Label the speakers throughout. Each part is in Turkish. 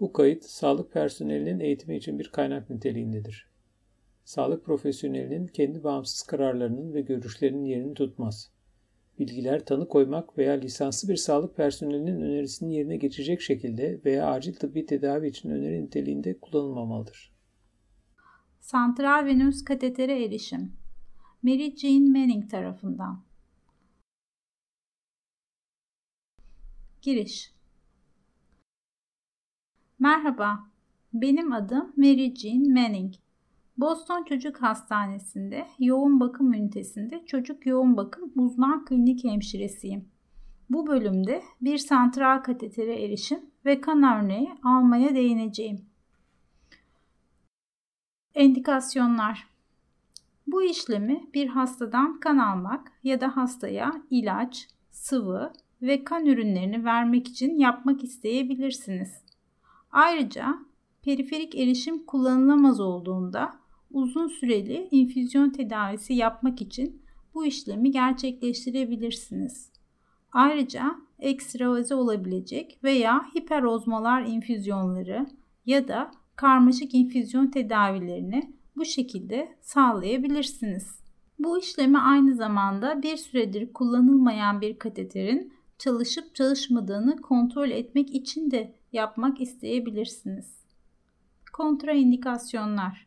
Speaker 1: Bu kayıt sağlık personelinin eğitimi için bir kaynak niteliğindedir. Sağlık profesyonelinin kendi bağımsız kararlarının ve görüşlerinin yerini tutmaz. Bilgiler tanı koymak veya lisanslı bir sağlık personelinin önerisinin yerine geçecek şekilde veya acil tıbbi tedavi için öneri niteliğinde kullanılmamalıdır.
Speaker 2: Santral venöz katetere erişim Mary Jean Manning tarafından Giriş Merhaba, benim adım Mary Jean Manning. Boston Çocuk Hastanesi'nde yoğun bakım ünitesinde çocuk yoğun bakım uzman klinik hemşiresiyim. Bu bölümde bir santral katetere erişim ve kan örneği almaya değineceğim. Endikasyonlar Bu işlemi bir hastadan kan almak ya da hastaya ilaç, sıvı ve kan ürünlerini vermek için yapmak isteyebilirsiniz. Ayrıca periferik erişim kullanılamaz olduğunda uzun süreli infüzyon tedavisi yapmak için bu işlemi gerçekleştirebilirsiniz. Ayrıca ekstravaze olabilecek veya hiperozmolar infüzyonları ya da karmaşık infüzyon tedavilerini bu şekilde sağlayabilirsiniz. Bu işlemi aynı zamanda bir süredir kullanılmayan bir kateterin çalışıp çalışmadığını kontrol etmek için de yapmak isteyebilirsiniz. Kontraindikasyonlar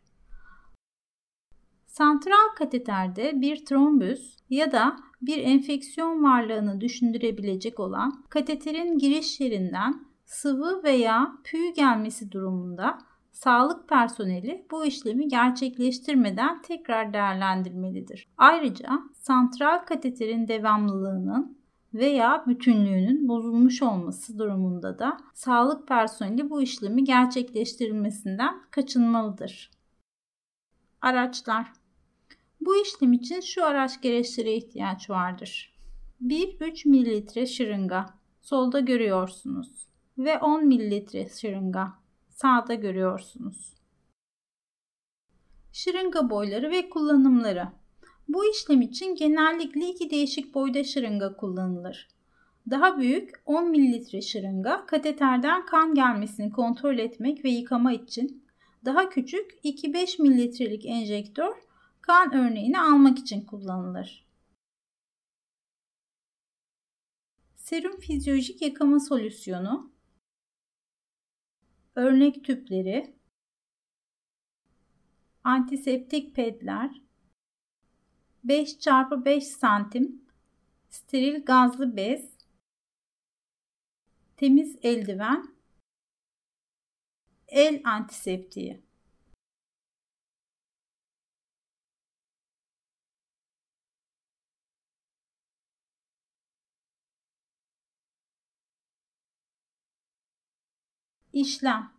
Speaker 2: Santral kateterde bir trombüs ya da bir enfeksiyon varlığını düşündürebilecek olan kateterin giriş yerinden sıvı veya püy gelmesi durumunda sağlık personeli bu işlemi gerçekleştirmeden tekrar değerlendirmelidir. Ayrıca santral kateterin devamlılığının veya bütünlüğünün bozulmuş olması durumunda da sağlık personeli bu işlemi gerçekleştirilmesinden kaçınmalıdır. Araçlar Bu işlem için şu araç gereçlere ihtiyaç vardır. 1-3 ml şırınga solda görüyorsunuz ve 10 ml şırınga sağda görüyorsunuz. Şırınga boyları ve kullanımları bu işlem için genellikle iki değişik boyda şırınga kullanılır. Daha büyük 10 ml şırınga kateterden kan gelmesini kontrol etmek ve yıkama için, daha küçük 2-5 mililitrelik enjektör kan örneğini almak için kullanılır. Serum fizyolojik yakama solüsyonu, örnek tüpleri, antiseptik pedler, 5 çarpı 5 santim steril gazlı bez, temiz eldiven, el antiseptiği. İşlem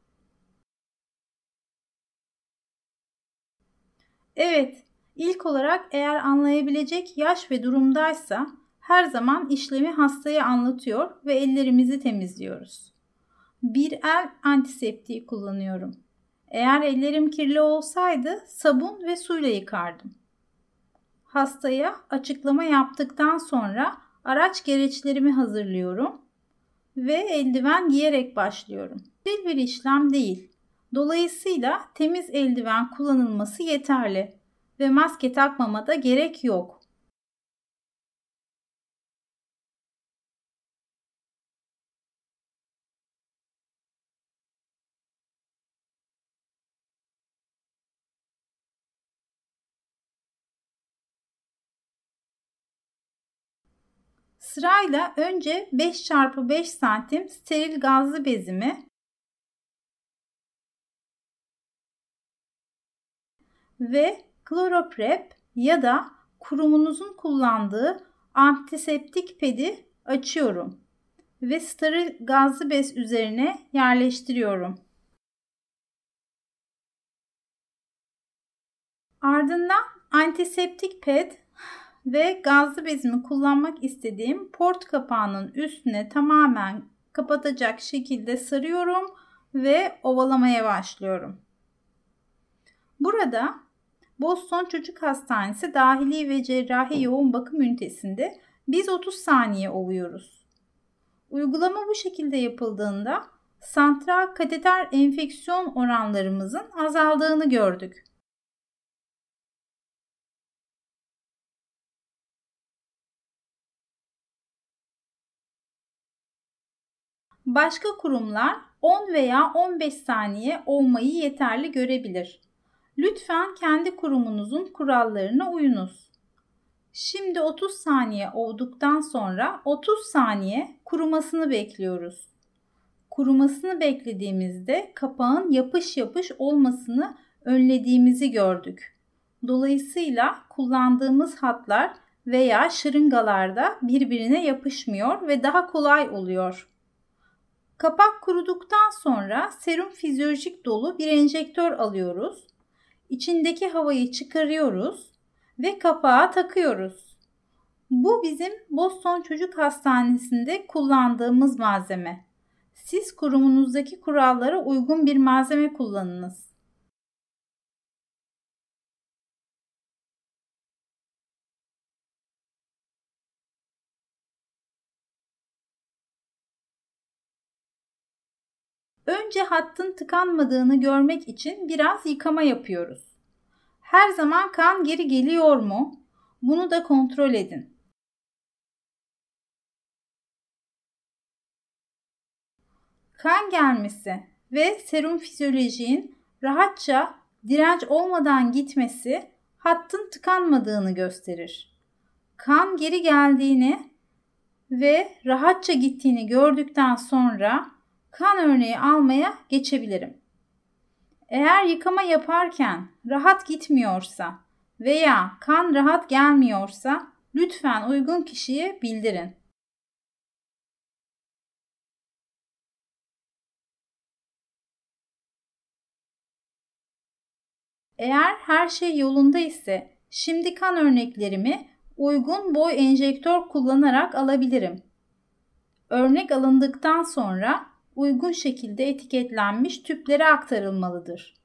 Speaker 2: Evet, İlk olarak eğer anlayabilecek yaş ve durumdaysa her zaman işlemi hastaya anlatıyor ve ellerimizi temizliyoruz. Bir el antiseptiği kullanıyorum. Eğer ellerim kirli olsaydı sabun ve suyla yıkardım. Hastaya açıklama yaptıktan sonra araç gereçlerimi hazırlıyorum ve eldiven giyerek başlıyorum. Dil bir işlem değil. Dolayısıyla temiz eldiven kullanılması yeterli ve maske takmama da gerek yok. Sırayla önce 5 çarpı 5 santim steril gazlı bezimi ve Kloroprep ya da kurumunuzun kullandığı antiseptik pedi açıyorum ve steril gazlı bez üzerine yerleştiriyorum. Ardından antiseptik ped ve gazlı bezimi kullanmak istediğim port kapağının üstüne tamamen kapatacak şekilde sarıyorum ve ovalamaya başlıyorum. Burada Boston Çocuk Hastanesi Dahili ve Cerrahi Yoğun Bakım Ünitesi'nde biz 30 saniye ovuyoruz. Uygulama bu şekilde yapıldığında santral kateter enfeksiyon oranlarımızın azaldığını gördük. Başka kurumlar 10 veya 15 saniye olmayı yeterli görebilir. Lütfen kendi kurumunuzun kurallarına uyunuz. Şimdi 30 saniye olduktan sonra 30 saniye kurumasını bekliyoruz. Kurumasını beklediğimizde kapağın yapış yapış olmasını önlediğimizi gördük. Dolayısıyla kullandığımız hatlar veya şırıngalarda birbirine yapışmıyor ve daha kolay oluyor. Kapak kuruduktan sonra serum fizyolojik dolu bir enjektör alıyoruz. İçindeki havayı çıkarıyoruz ve kapağa takıyoruz. Bu bizim Boston Çocuk Hastanesi'nde kullandığımız malzeme. Siz kurumunuzdaki kurallara uygun bir malzeme kullanınız. Önce hattın tıkanmadığını görmek için biraz yıkama yapıyoruz. Her zaman kan geri geliyor mu? Bunu da kontrol edin. Kan gelmesi ve serum fizyolojiğin rahatça direnç olmadan gitmesi hattın tıkanmadığını gösterir. Kan geri geldiğini ve rahatça gittiğini gördükten sonra kan örneği almaya geçebilirim. Eğer yıkama yaparken rahat gitmiyorsa veya kan rahat gelmiyorsa lütfen uygun kişiye bildirin. Eğer her şey yolunda ise şimdi kan örneklerimi uygun boy enjektör kullanarak alabilirim. Örnek alındıktan sonra uygun şekilde etiketlenmiş tüplere aktarılmalıdır.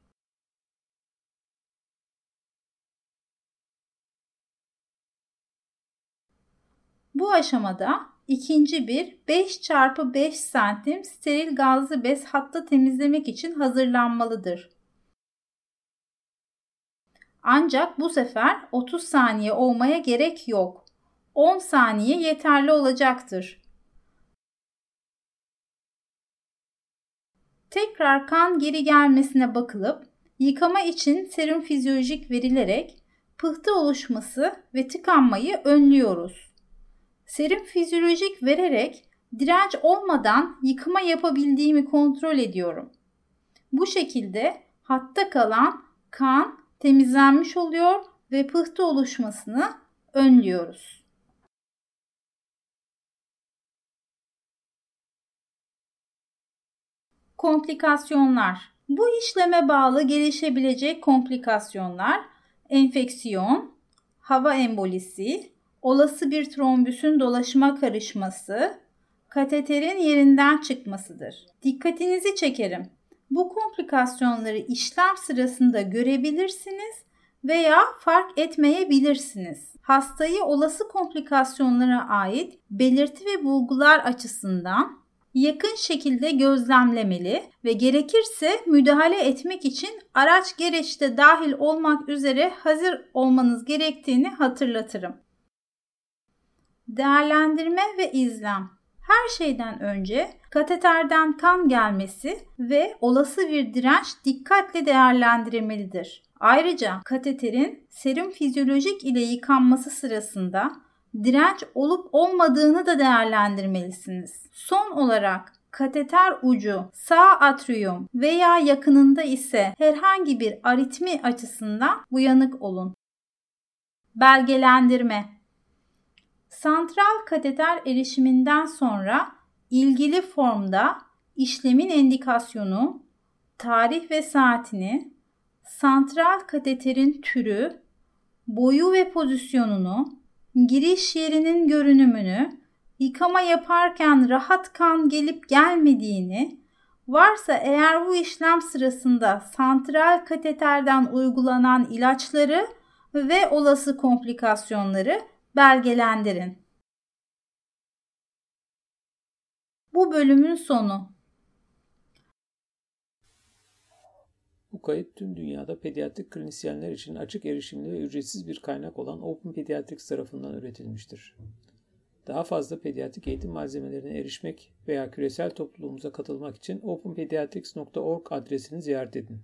Speaker 2: Bu aşamada ikinci bir 5 çarpı 5 santim steril gazlı bez hatta temizlemek için hazırlanmalıdır. Ancak bu sefer 30 saniye olmaya gerek yok. 10 saniye yeterli olacaktır. Tekrar kan geri gelmesine bakılıp yıkama için serum fizyolojik verilerek pıhtı oluşması ve tıkanmayı önlüyoruz. Serum fizyolojik vererek direnç olmadan yıkama yapabildiğimi kontrol ediyorum. Bu şekilde hatta kalan kan temizlenmiş oluyor ve pıhtı oluşmasını önlüyoruz. Komplikasyonlar. Bu işleme bağlı gelişebilecek komplikasyonlar enfeksiyon, hava embolisi, olası bir trombüsün dolaşıma karışması, kateterin yerinden çıkmasıdır. Dikkatinizi çekerim. Bu komplikasyonları işlem sırasında görebilirsiniz veya fark etmeyebilirsiniz. Hastayı olası komplikasyonlara ait belirti ve bulgular açısından yakın şekilde gözlemlemeli ve gerekirse müdahale etmek için araç gereçte dahil olmak üzere hazır olmanız gerektiğini hatırlatırım. Değerlendirme ve izlem her şeyden önce kateterden kan gelmesi ve olası bir direnç dikkatle değerlendirilmelidir. Ayrıca kateterin serum fizyolojik ile yıkanması sırasında direnç olup olmadığını da değerlendirmelisiniz. Son olarak kateter ucu sağ atrium veya yakınında ise herhangi bir aritmi açısından uyanık olun. Belgelendirme Santral kateter erişiminden sonra ilgili formda işlemin endikasyonu, tarih ve saatini, santral kateterin türü, boyu ve pozisyonunu, giriş yerinin görünümünü, yıkama yaparken rahat kan gelip gelmediğini, varsa eğer bu işlem sırasında santral kateterden uygulanan ilaçları ve olası komplikasyonları belgelendirin. Bu bölümün sonu.
Speaker 1: Bu kayıt tüm dünyada pediatrik klinisyenler için açık erişimli ve ücretsiz bir kaynak olan Open Pediatrics tarafından üretilmiştir. Daha fazla pediatrik eğitim malzemelerine erişmek veya küresel topluluğumuza katılmak için openpediatrics.org adresini ziyaret edin.